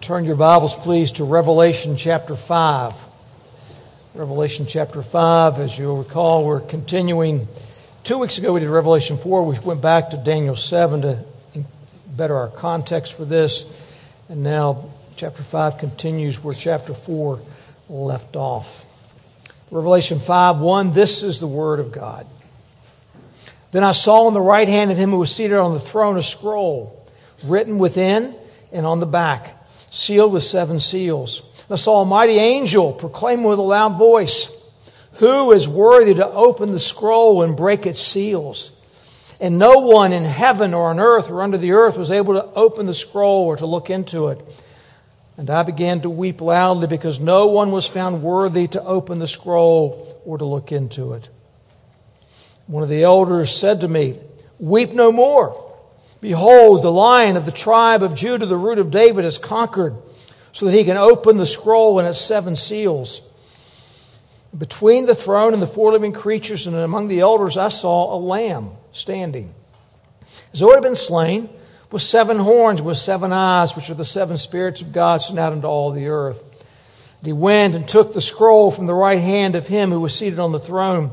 Turn your Bibles, please, to Revelation chapter 5. Revelation chapter 5, as you'll recall, we're continuing. Two weeks ago, we did Revelation 4. We went back to Daniel 7 to better our context for this. And now, chapter 5 continues where chapter 4 left off. Revelation 5 1 This is the Word of God. Then I saw in the right hand of him who was seated on the throne a scroll written within and on the back sealed with seven seals. And I saw a mighty angel proclaiming with a loud voice, Who is worthy to open the scroll and break its seals? And no one in heaven or on earth or under the earth was able to open the scroll or to look into it. And I began to weep loudly because no one was found worthy to open the scroll or to look into it. One of the elders said to me, Weep no more. Behold, the lion of the tribe of Judah, the root of David, has conquered, so that he can open the scroll and its seven seals. Between the throne and the four living creatures and among the elders, I saw a lamb standing. As though it had been slain, with seven horns, with seven eyes, which are the seven spirits of God sent out into all the earth. And he went and took the scroll from the right hand of him who was seated on the throne.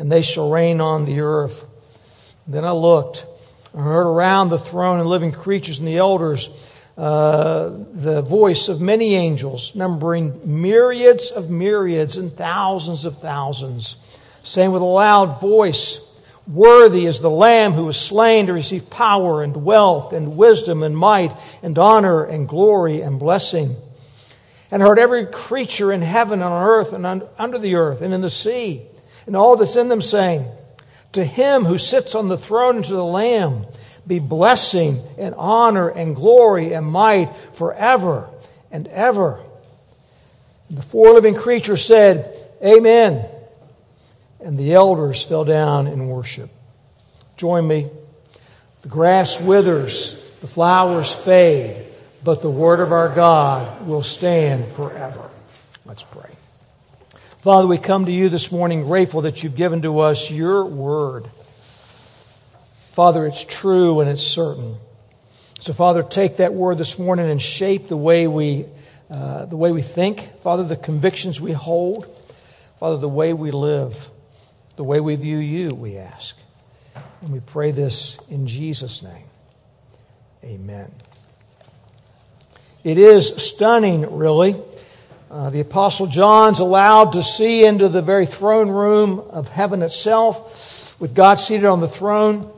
and they shall reign on the earth. Then I looked and heard around the throne and living creatures and the elders uh, the voice of many angels, numbering myriads of myriads and thousands of thousands, saying with a loud voice, Worthy is the Lamb who was slain to receive power and wealth and wisdom and might and honor and glory and blessing. And heard every creature in heaven and on earth and under the earth and in the sea and all that's in them, saying, To him who sits on the throne and to the Lamb be blessing and honor and glory and might forever and ever. And the four living creatures said, Amen. And the elders fell down in worship. Join me. The grass withers, the flowers fade, but the word of our God will stand forever. Let's pray. Father, we come to you this morning grateful that you've given to us your word. Father, it's true and it's certain. So, Father, take that word this morning and shape the way we, uh, the way we think. Father, the convictions we hold. Father, the way we live, the way we view you, we ask. And we pray this in Jesus' name. Amen. It is stunning, really uh, the Apostle John's allowed to see into the very throne room of heaven itself with God seated on the throne.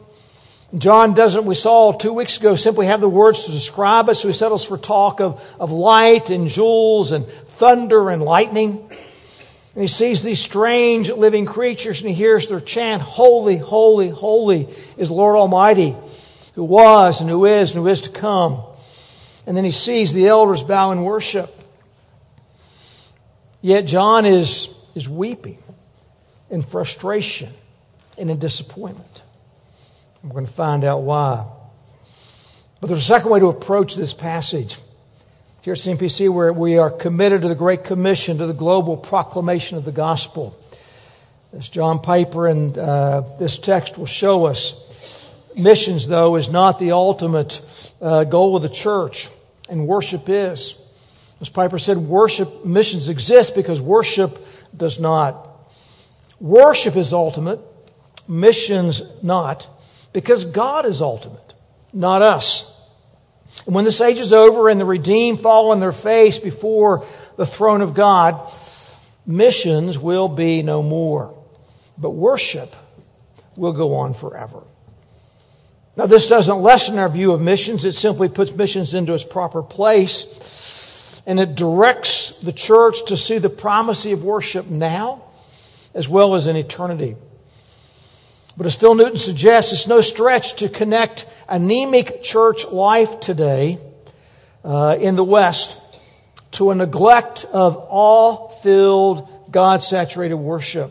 John doesn't, we saw two weeks ago, simply have the words to describe it, so he settles for talk of, of light and jewels and thunder and lightning. And he sees these strange living creatures and he hears their chant, Holy, holy, holy is Lord Almighty, who was and who is and who is to come. And then he sees the elders bow in worship. Yet John is, is weeping in frustration and in disappointment. We're going to find out why. But there's a second way to approach this passage. Here at CMPC, where we are committed to the Great Commission, to the global proclamation of the gospel. As John Piper and uh, this text will show us, missions, though, is not the ultimate uh, goal of the church, and worship is. As Piper said, worship missions exist because worship does not. Worship is ultimate, missions not, because God is ultimate, not us. And when this age is over and the redeemed fall on their face before the throne of God, missions will be no more. But worship will go on forever. Now, this doesn't lessen our view of missions, it simply puts missions into its proper place and it directs the church to see the primacy of worship now as well as in eternity. But as Phil Newton suggests, it's no stretch to connect anemic church life today uh, in the West to a neglect of awe filled, God saturated worship.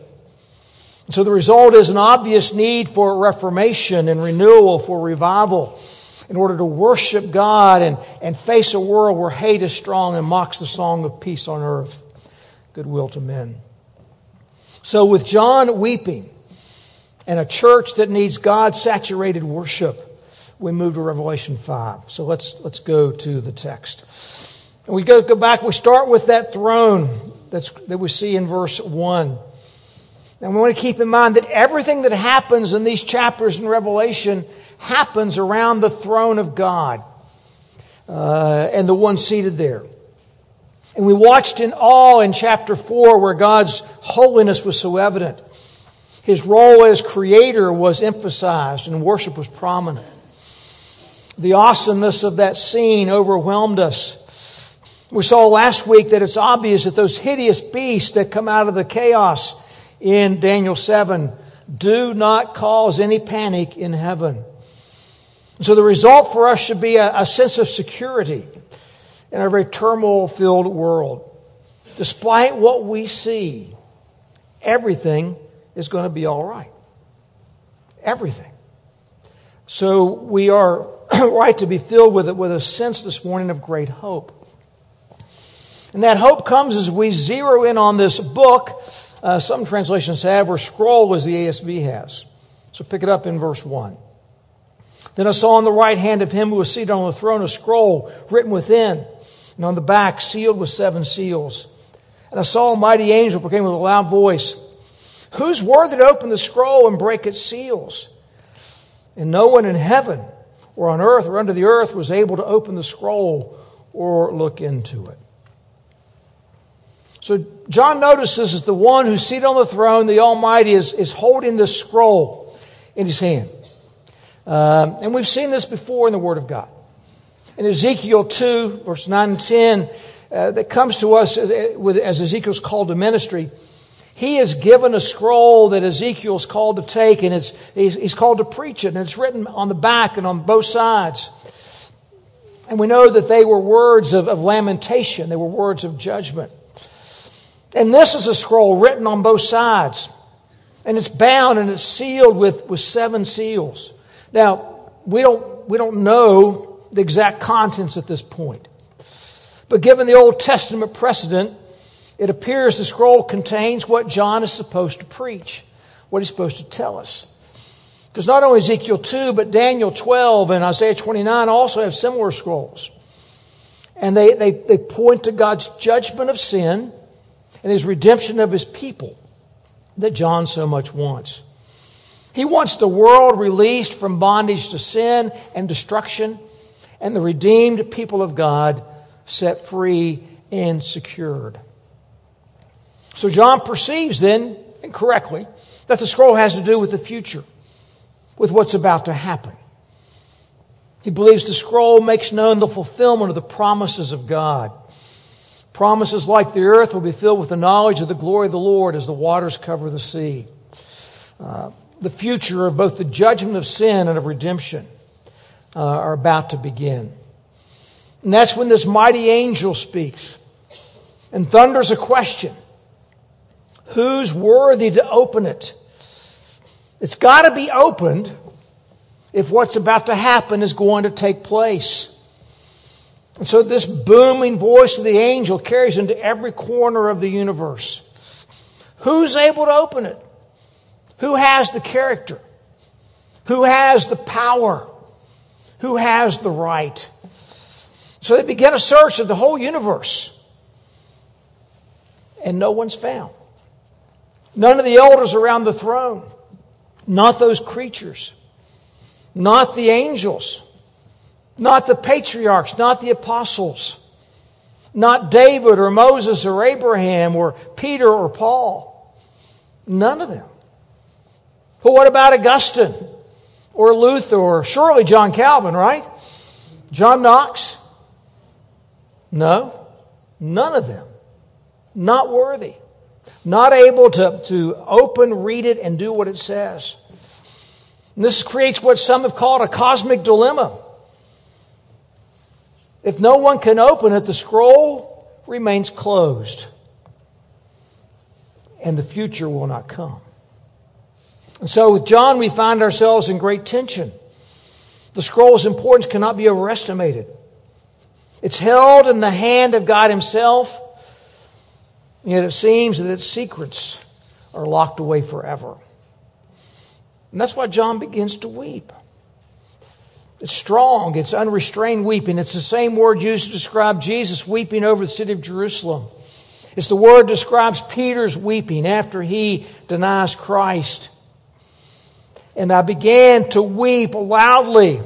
And so the result is an obvious need for reformation and renewal, for revival, in order to worship God and, and face a world where hate is strong and mocks the song of peace on earth, goodwill to men. So, with John weeping and a church that needs God saturated worship, we move to Revelation 5. So let's, let's go to the text. And we go, go back, we start with that throne that's, that we see in verse 1. And we want to keep in mind that everything that happens in these chapters in Revelation happens around the throne of God uh, and the one seated there. And we watched in awe in chapter 4 where God's holiness was so evident. His role as creator was emphasized and worship was prominent. The awesomeness of that scene overwhelmed us. We saw last week that it's obvious that those hideous beasts that come out of the chaos in Daniel 7 do not cause any panic in heaven. So the result for us should be a, a sense of security in a very turmoil filled world. Despite what we see, everything is going to be all right. Everything. So we are right to be filled with, with a sense this morning of great hope. And that hope comes as we zero in on this book. Uh, some translations have, or scroll as the ASV has. So pick it up in verse 1. Then I saw on the right hand of him who was seated on the throne a scroll written within, and on the back sealed with seven seals. And I saw a mighty angel proclaim with a loud voice, Who's worthy to open the scroll and break its seals? And no one in heaven or on earth or under the earth was able to open the scroll or look into it. So John notices that the one who's seated on the throne, the Almighty, is, is holding this scroll in his hand. Um, and we've seen this before in the Word of God. In Ezekiel 2, verse 9 and 10, uh, that comes to us as, as Ezekiel's called to ministry. He is given a scroll that Ezekiel's called to take, and it's, he's, he's called to preach it, and it's written on the back and on both sides. And we know that they were words of, of lamentation, they were words of judgment. And this is a scroll written on both sides. And it's bound and it's sealed with, with seven seals. Now, we don't, we don't know the exact contents at this point. But given the Old Testament precedent, it appears the scroll contains what John is supposed to preach, what he's supposed to tell us. Because not only Ezekiel 2, but Daniel 12 and Isaiah 29 also have similar scrolls. And they, they, they point to God's judgment of sin and his redemption of his people that John so much wants. He wants the world released from bondage to sin and destruction, and the redeemed people of God set free and secured. So John perceives then, incorrectly, that the scroll has to do with the future, with what's about to happen. He believes the scroll makes known the fulfillment of the promises of God. Promises like the earth will be filled with the knowledge of the glory of the Lord as the waters cover the sea. Uh, the future of both the judgment of sin and of redemption uh, are about to begin. And that's when this mighty angel speaks and thunders a question Who's worthy to open it? It's got to be opened if what's about to happen is going to take place. And so this booming voice of the angel carries into every corner of the universe. Who's able to open it? Who has the character? Who has the power? Who has the right? So they begin a search of the whole universe. And no one's found. None of the elders around the throne, not those creatures, not the angels, not the patriarchs, not the apostles, not David or Moses or Abraham or Peter or Paul. None of them. But what about Augustine or Luther or surely John Calvin, right? John Knox? No, none of them. Not worthy not able to, to open, read it, and do what it says. And this creates what some have called a cosmic dilemma. If no one can open it, the scroll remains closed, and the future will not come. And so with John, we find ourselves in great tension. The scroll's importance cannot be overestimated. It's held in the hand of God Himself, yet it seems that its secrets are locked away forever. And that's why John begins to weep. It's strong, it's unrestrained weeping. It's the same word used to describe Jesus weeping over the city of Jerusalem. It's the word describes Peter's weeping after he denies Christ. And I began to weep loudly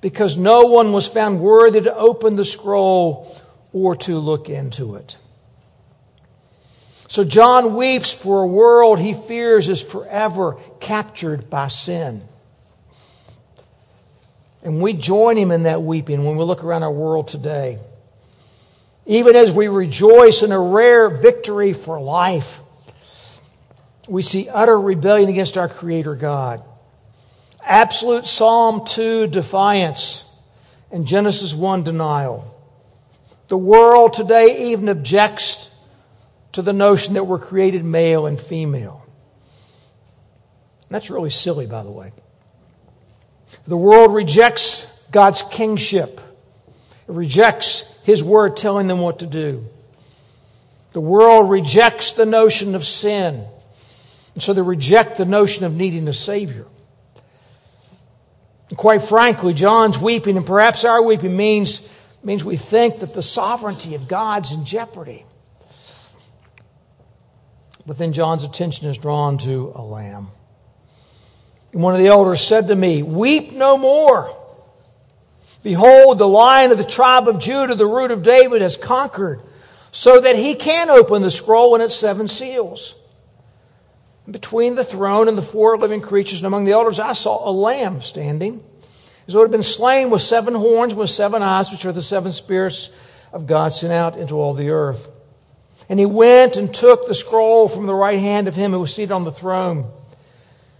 because no one was found worthy to open the scroll or to look into it. So John weeps for a world he fears is forever captured by sin. And we join him in that weeping when we look around our world today. Even as we rejoice in a rare victory for life, we see utter rebellion against our Creator God. Absolute Psalm 2 defiance and Genesis 1 denial. The world today even objects to the notion that we're created male and female. That's really silly, by the way. The world rejects God's kingship. It rejects His word telling them what to do. The world rejects the notion of sin. And so they reject the notion of needing a Savior. And quite frankly, John's weeping, and perhaps our weeping, means, means we think that the sovereignty of God's in jeopardy. But then John's attention is drawn to a lamb. And one of the elders said to me, Weep no more. Behold, the lion of the tribe of Judah, the root of David, has conquered, so that he can open the scroll and its seven seals. Between the throne and the four living creatures and among the elders, I saw a lamb standing, as though it had been slain with seven horns, and with seven eyes, which are the seven spirits of God sent out into all the earth. And he went and took the scroll from the right hand of him who was seated on the throne.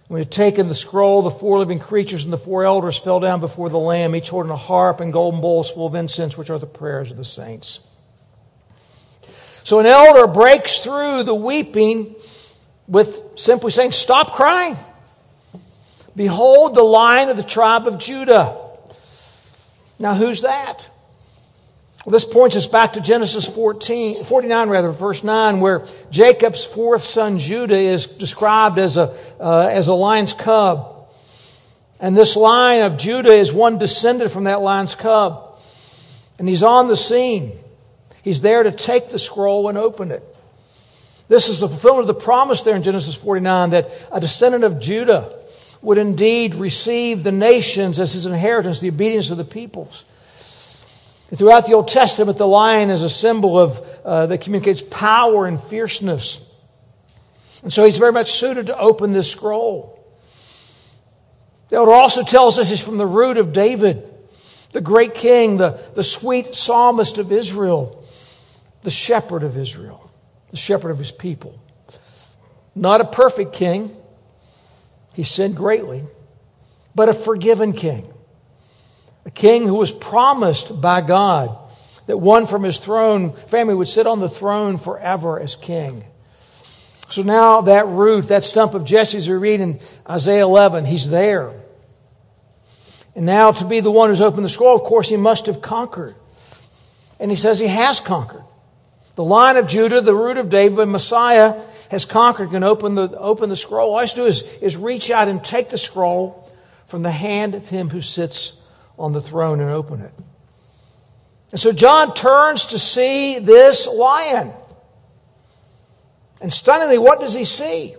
When he had taken the scroll, the four living creatures and the four elders fell down before the Lamb, each holding a harp and golden bowls full of incense, which are the prayers of the saints. So an elder breaks through the weeping with simply saying, Stop crying. Behold the lion of the tribe of Judah. Now, who's that? Well, this points us back to Genesis 14, 49, rather, verse 9, where Jacob's fourth son Judah is described as a, uh, as a lion's cub. And this line of Judah is one descended from that lion's cub. And he's on the scene. He's there to take the scroll and open it. This is the fulfillment of the promise there in Genesis 49 that a descendant of Judah would indeed receive the nations as his inheritance, the obedience of the peoples. Throughout the Old Testament, the lion is a symbol of uh, that communicates power and fierceness. And so he's very much suited to open this scroll. The elder also tells us he's from the root of David, the great king, the, the sweet psalmist of Israel, the shepherd of Israel, the shepherd of his people. Not a perfect king, he sinned greatly, but a forgiven king a king who was promised by God that one from his throne family would sit on the throne forever as king. So now that root, that stump of Jesse, as we read in Isaiah 11, he's there. And now to be the one who's opened the scroll, of course, he must have conquered. And he says he has conquered. The line of Judah, the root of David, Messiah, has conquered and opened the, open the scroll. All I have to do is, is reach out and take the scroll from the hand of him who sits on the throne and open it. And so John turns to see this lion. And stunningly, what does he see?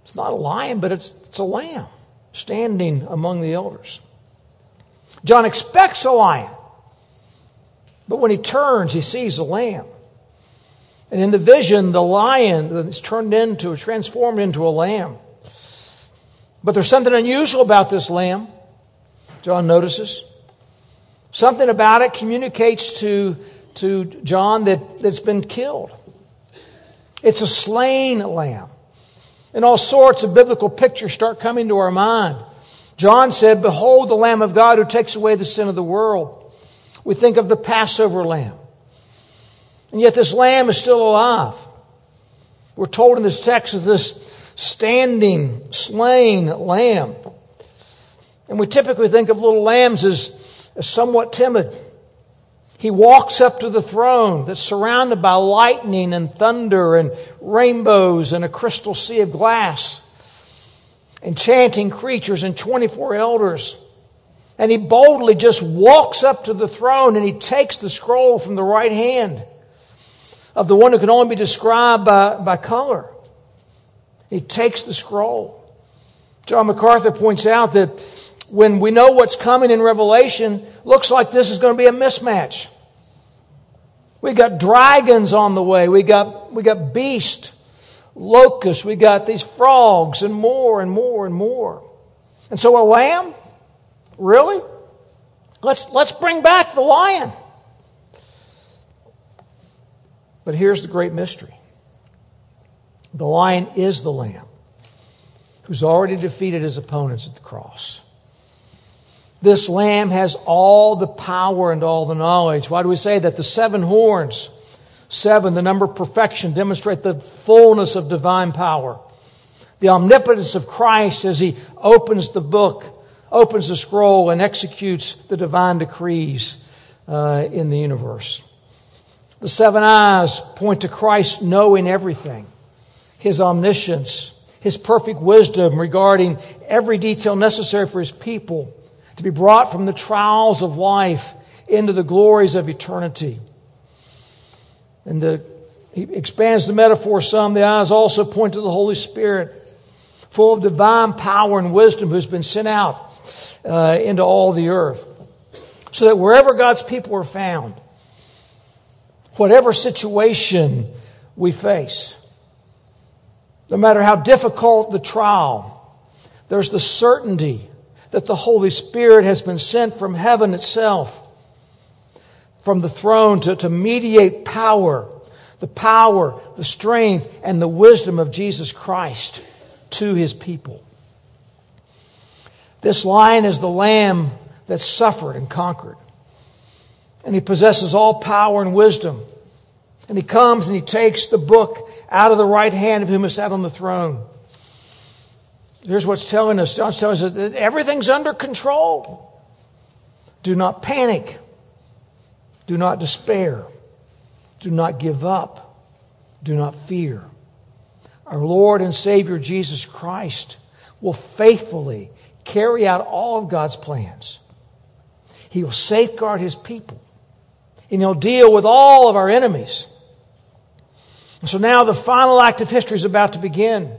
It's not a lion, but it's, it's a lamb standing among the elders. John expects a lion, but when he turns, he sees a lamb. And in the vision, the lion is turned into, transformed into a lamb. But there's something unusual about this lamb. John notices. Something about it communicates to, to John that, that's been killed. It's a slain lamb. And all sorts of biblical pictures start coming to our mind. John said, Behold the Lamb of God who takes away the sin of the world. We think of the Passover lamb. And yet this lamb is still alive. We're told in this text of this standing, slain lamb. And we typically think of little lambs as, as somewhat timid. He walks up to the throne that's surrounded by lightning and thunder and rainbows and a crystal sea of glass, enchanting creatures and 24 elders. And he boldly just walks up to the throne and he takes the scroll from the right hand of the one who can only be described by, by color. He takes the scroll. John MacArthur points out that when we know what's coming in Revelation, looks like this is going to be a mismatch. We got dragons on the way. We got, we got beast, locusts. We got these frogs and more and more and more. And so a lamb? Really? Let's, let's bring back the lion. But here's the great mystery. The lion is the lamb who's already defeated his opponents at the cross. This lamb has all the power and all the knowledge. Why do we say that? The seven horns, seven, the number of perfection, demonstrate the fullness of divine power. The omnipotence of Christ as he opens the book, opens the scroll, and executes the divine decrees uh, in the universe. The seven eyes point to Christ knowing everything, his omniscience, his perfect wisdom regarding every detail necessary for his people to be brought from the trials of life into the glories of eternity. And the, he expands the metaphor some. The eyes also point to the Holy Spirit, full of divine power and wisdom, who's been sent out uh, into all the earth. So that wherever God's people are found, whatever situation we face, no matter how difficult the trial, there's the certainty that the Holy Spirit has been sent from heaven itself, from the throne to, to mediate power, the power, the strength, and the wisdom of Jesus Christ to his people. This lion is the lamb that suffered and conquered. And he possesses all power and wisdom. And he comes and he takes the book out of the right hand of him who sat on the throne. Here's what's telling us John's telling us that everything's under control. Do not panic. Do not despair. Do not give up. Do not fear. Our Lord and Savior Jesus Christ will faithfully carry out all of God's plans. He will safeguard His people. And He'll deal with all of our enemies. And so now the final act of history is about to begin.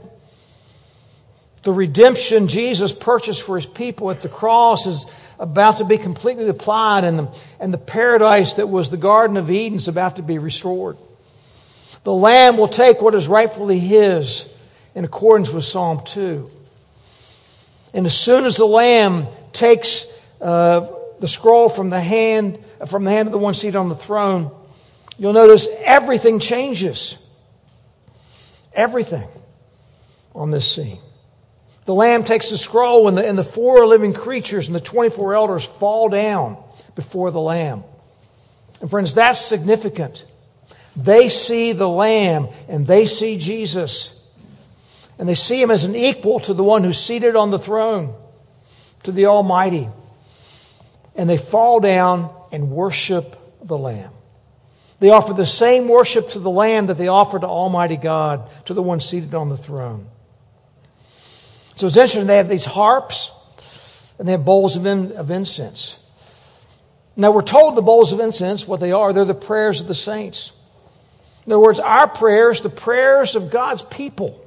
The redemption Jesus purchased for his people at the cross is about to be completely applied, and the, and the paradise that was the Garden of Eden is about to be restored. The Lamb will take what is rightfully his in accordance with Psalm 2. And as soon as the Lamb takes uh, the scroll from the hand from the hand of the one seated on the throne, you'll notice everything changes. Everything on this scene. The Lamb takes the scroll, and the, and the four living creatures and the 24 elders fall down before the Lamb. And friends, that's significant. They see the Lamb and they see Jesus. And they see him as an equal to the one who's seated on the throne, to the Almighty. And they fall down and worship the Lamb. They offer the same worship to the Lamb that they offer to Almighty God, to the one seated on the throne. So it's interesting, they have these harps and they have bowls of, in, of incense. Now we're told the bowls of incense, what they are, they're the prayers of the saints. In other words, our prayers, the prayers of God's people,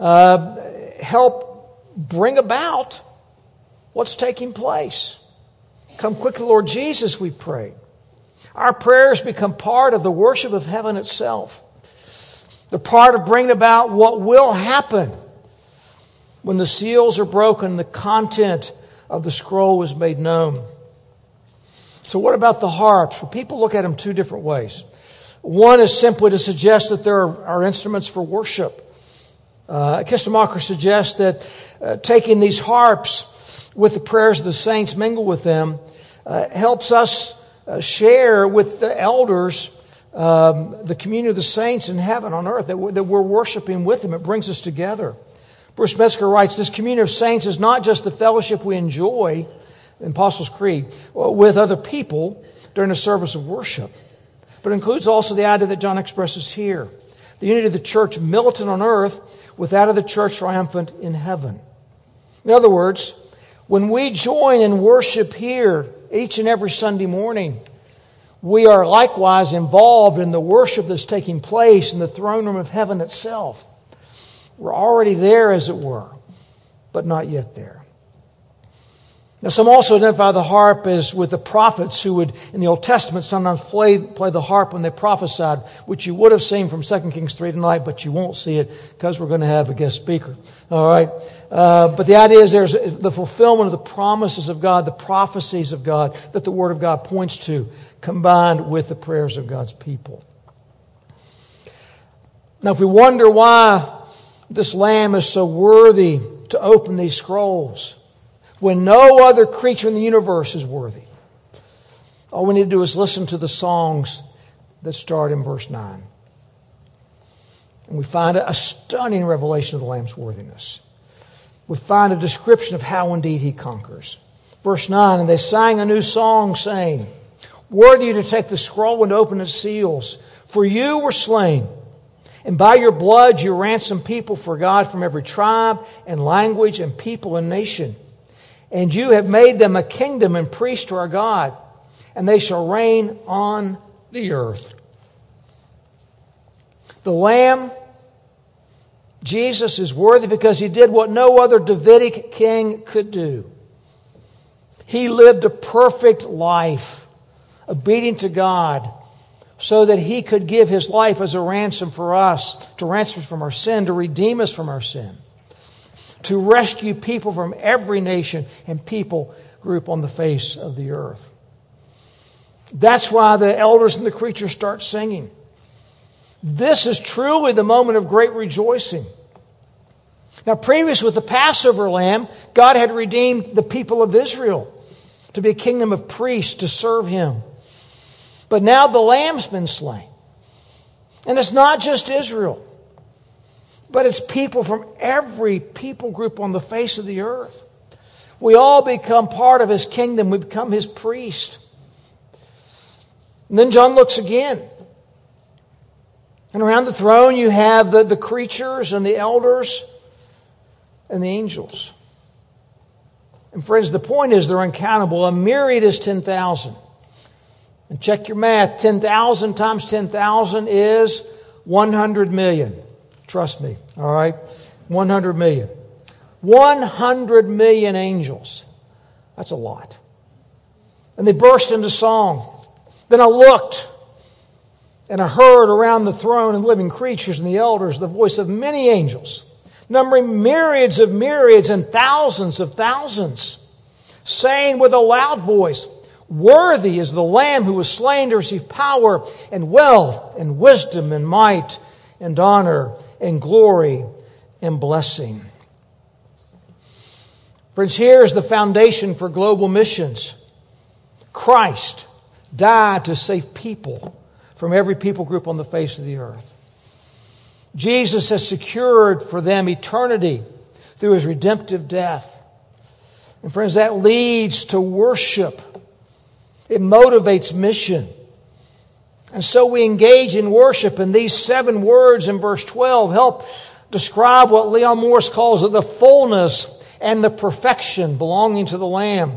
uh, help bring about what's taking place. Come quickly, Lord Jesus, we pray. Our prayers become part of the worship of heaven itself. They're part of bringing about what will happen when the seals are broken, the content of the scroll is made known. So, what about the harps? Well, people look at them two different ways. One is simply to suggest that there are, instruments for worship. Uh, Kistemaker suggests that uh, taking these harps with the prayers of the saints mingle with them uh, helps us uh, share with the elders um, the communion of the saints in heaven on earth, that we're, that we're worshiping with them. It brings us together. Bruce Metzger writes This communion of saints is not just the fellowship we enjoy in Apostles' Creed with other people during the service of worship, but includes also the idea that John expresses here the unity of the church militant on earth with that of the church triumphant in heaven. In other words, when we join in worship here each and every Sunday morning, we are likewise involved in the worship that's taking place in the throne room of heaven itself. We're already there, as it were, but not yet there. Now, some also identify the harp as with the prophets who would, in the Old Testament, sometimes play, play the harp when they prophesied, which you would have seen from 2 Kings 3 tonight, but you won't see it because we're going to have a guest speaker. All right? Uh, but the idea is there's the fulfillment of the promises of God, the prophecies of God that the Word of God points to, combined with the prayers of God's people. Now, if we wonder why this lamb is so worthy to open these scrolls, when no other creature in the universe is worthy. All we need to do is listen to the songs that start in verse 9. And we find a stunning revelation of the Lamb's worthiness. We find a description of how indeed he conquers. Verse 9 And they sang a new song, saying, Worthy to take the scroll and open its seals, for you were slain. And by your blood you ransomed people for God from every tribe and language and people and nation. And you have made them a kingdom and priests to our God, and they shall reign on the earth. The Lamb, Jesus, is worthy because he did what no other Davidic king could do. He lived a perfect life, obedient to God, so that he could give his life as a ransom for us, to ransom us from our sin, to redeem us from our sin to rescue people from every nation and people group on the face of the earth. That's why the elders and the creatures start singing. This is truly the moment of great rejoicing. Now, previous with the Passover lamb, God had redeemed the people of Israel to be a kingdom of priests to serve him. But now the lamb's been slain. And it's not just Israel but it's people from every people group on the face of the earth. We all become part of his kingdom, we become his priest. And then John looks again. And around the throne, you have the, the creatures and the elders and the angels. And friends, the point is they're uncountable. A myriad is 10,000. And check your math 10,000 times 10,000 is 100 million. Trust me, all right? 100 million. 100 million angels. That's a lot. And they burst into song. Then I looked and I heard around the throne and living creatures and the elders the voice of many angels, numbering myriads of myriads and thousands of thousands, saying with a loud voice, Worthy is the Lamb who was slain to receive power and wealth and wisdom and might and honor and glory and blessing. Friends, here's the foundation for global missions Christ died to save people from every people group on the face of the earth. Jesus has secured for them eternity through his redemptive death. And friends, that leads to worship. It motivates mission. And so we engage in worship, and these seven words in verse 12 help describe what Leon Morris calls the fullness and the perfection belonging to the Lamb.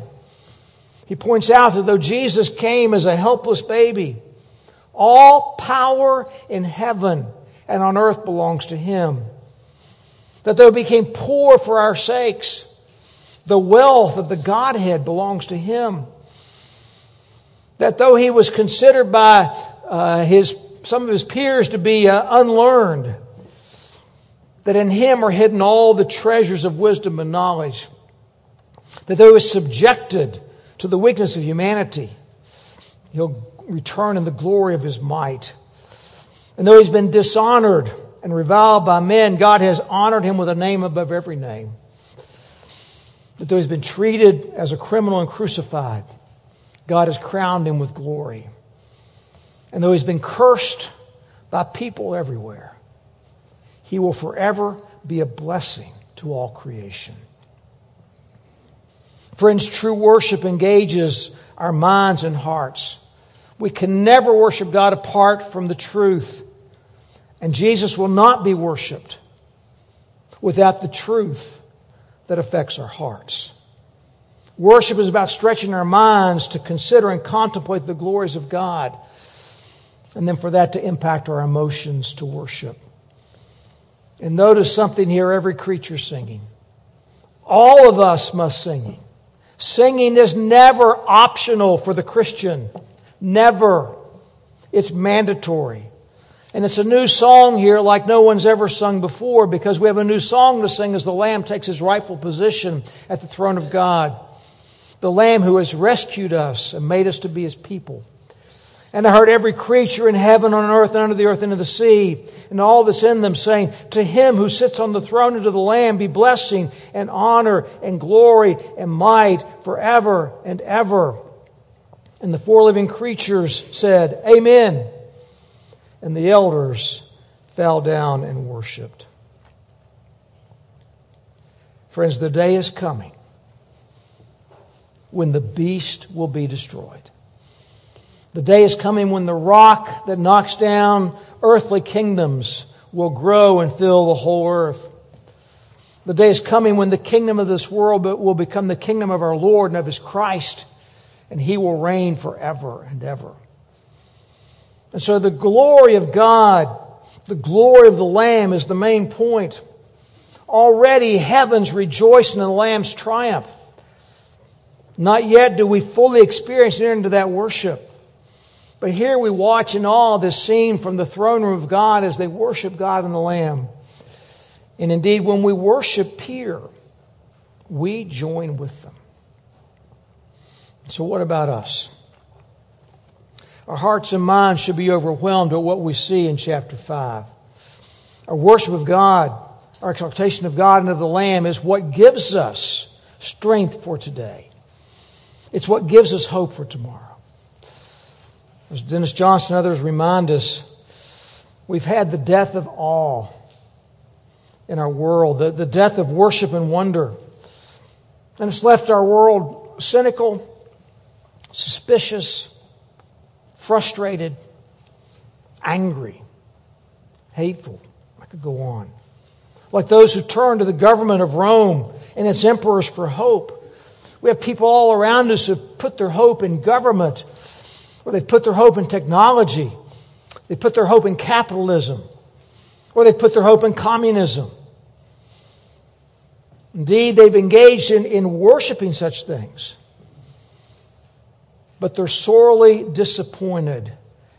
He points out that though Jesus came as a helpless baby, all power in heaven and on earth belongs to him. That though he became poor for our sakes, the wealth of the Godhead belongs to him. That though he was considered by uh, his, some of his peers to be uh, unlearned, that in him are hidden all the treasures of wisdom and knowledge, that though he subjected to the weakness of humanity, he'll return in the glory of his might. And though he's been dishonored and reviled by men, God has honored him with a name above every name. That though he's been treated as a criminal and crucified, God has crowned him with glory. And though he's been cursed by people everywhere, he will forever be a blessing to all creation. Friends, true worship engages our minds and hearts. We can never worship God apart from the truth. And Jesus will not be worshiped without the truth that affects our hearts. Worship is about stretching our minds to consider and contemplate the glories of God, and then for that to impact our emotions to worship. And notice something here every creature singing. All of us must sing. Singing is never optional for the Christian. Never. It's mandatory. And it's a new song here like no one's ever sung before because we have a new song to sing as the Lamb takes his rightful position at the throne of God. The Lamb who has rescued us and made us to be his people. And I heard every creature in heaven, on earth, and under the earth, and in the sea, and all that's in them, saying, To him who sits on the throne and to the Lamb be blessing and honor and glory and might forever and ever. And the four living creatures said, Amen. And the elders fell down and worshiped. Friends, the day is coming when the beast will be destroyed. The day is coming when the rock that knocks down earthly kingdoms will grow and fill the whole earth. The day is coming when the kingdom of this world will become the kingdom of our Lord and of his Christ, and he will reign forever and ever. And so the glory of God, the glory of the Lamb is the main point. Already heavens rejoice in the Lamb's triumph. Not yet do we fully experience and enter into that worship. But here we watch in awe this scene from the throne room of God as they worship God and the Lamb. And indeed, when we worship here, we join with them. So, what about us? Our hearts and minds should be overwhelmed at what we see in chapter 5. Our worship of God, our exaltation of God and of the Lamb is what gives us strength for today. It's what gives us hope for tomorrow. As Dennis Johnson and others remind us, we've had the death of awe in our world, the, the death of worship and wonder. And it's left our world cynical, suspicious, frustrated, angry, hateful. I could go on. Like those who turn to the government of Rome and its emperors for hope. We have people all around us who put their hope in government, or they've put their hope in technology, they put their hope in capitalism, or they put their hope in communism. Indeed, they've engaged in, in worshiping such things but they're sorely disappointed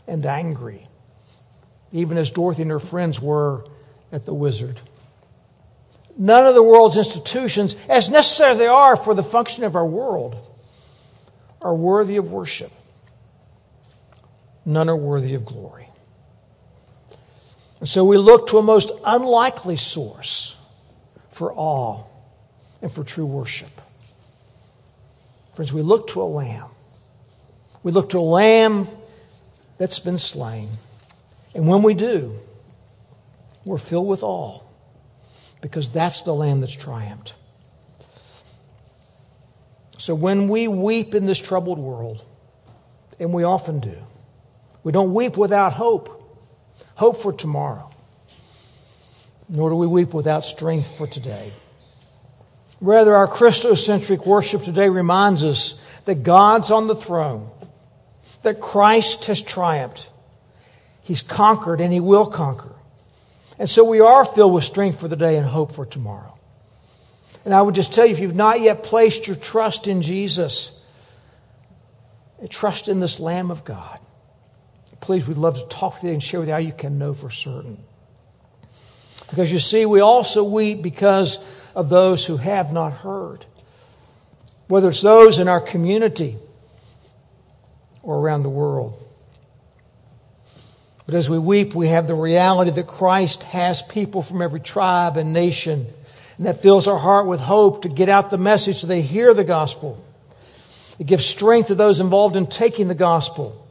and angry, even as Dorothy and her friends were at the wizard. None of the world's institutions, as necessary as they are for the function of our world, are worthy of worship. None are worthy of glory. And so we look to a most unlikely source for awe and for true worship. Friends, we look to a lamb we look to a lamb that's been slain. And when we do, we're filled with awe because that's the lamb that's triumphed. So when we weep in this troubled world, and we often do, we don't weep without hope, hope for tomorrow, nor do we weep without strength for today. Rather, our Christocentric worship today reminds us that God's on the throne that Christ has triumphed. He's conquered and he will conquer. And so we are filled with strength for the day and hope for tomorrow. And I would just tell you if you've not yet placed your trust in Jesus, trust in this Lamb of God, please, we'd love to talk with you and share with you how you can know for certain. Because you see, we also weep because of those who have not heard. Whether it's those in our community or around the world. But as we weep, we have the reality that Christ has people from every tribe and nation. And that fills our heart with hope to get out the message so they hear the gospel. It gives strength to those involved in taking the gospel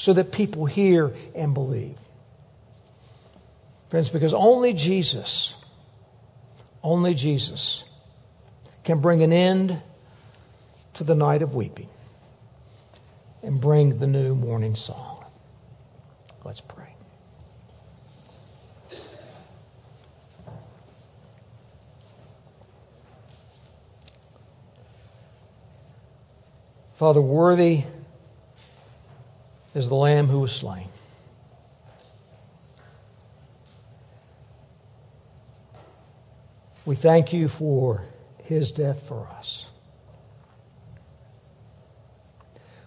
so that people hear and believe. Friends, because only Jesus, only Jesus can bring an end to the night of weeping and bring the new morning song. Let's pray. Father, worthy is the Lamb who was slain. We thank you for his death for us.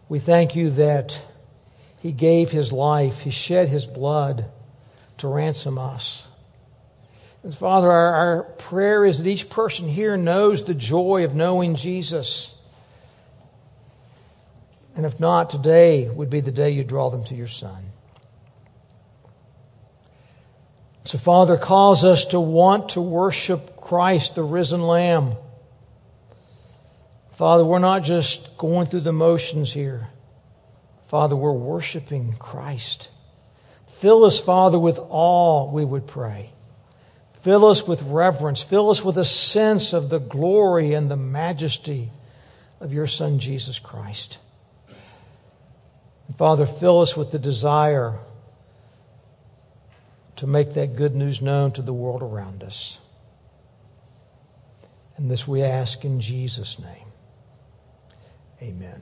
We thank you that he gave his life, he shed his blood to ransom us. And Father, our, our prayer is that each person here knows the joy of knowing Jesus. And if not, today would be the day you draw them to your Son. So, Father, cause us to want to worship Christ, the risen Lamb. Father, we're not just going through the motions here. Father, we're worshiping Christ. Fill us, Father, with awe, we would pray. Fill us with reverence. Fill us with a sense of the glory and the majesty of your Son, Jesus Christ. And Father, fill us with the desire to make that good news known to the world around us. And this we ask in Jesus' name. Amen.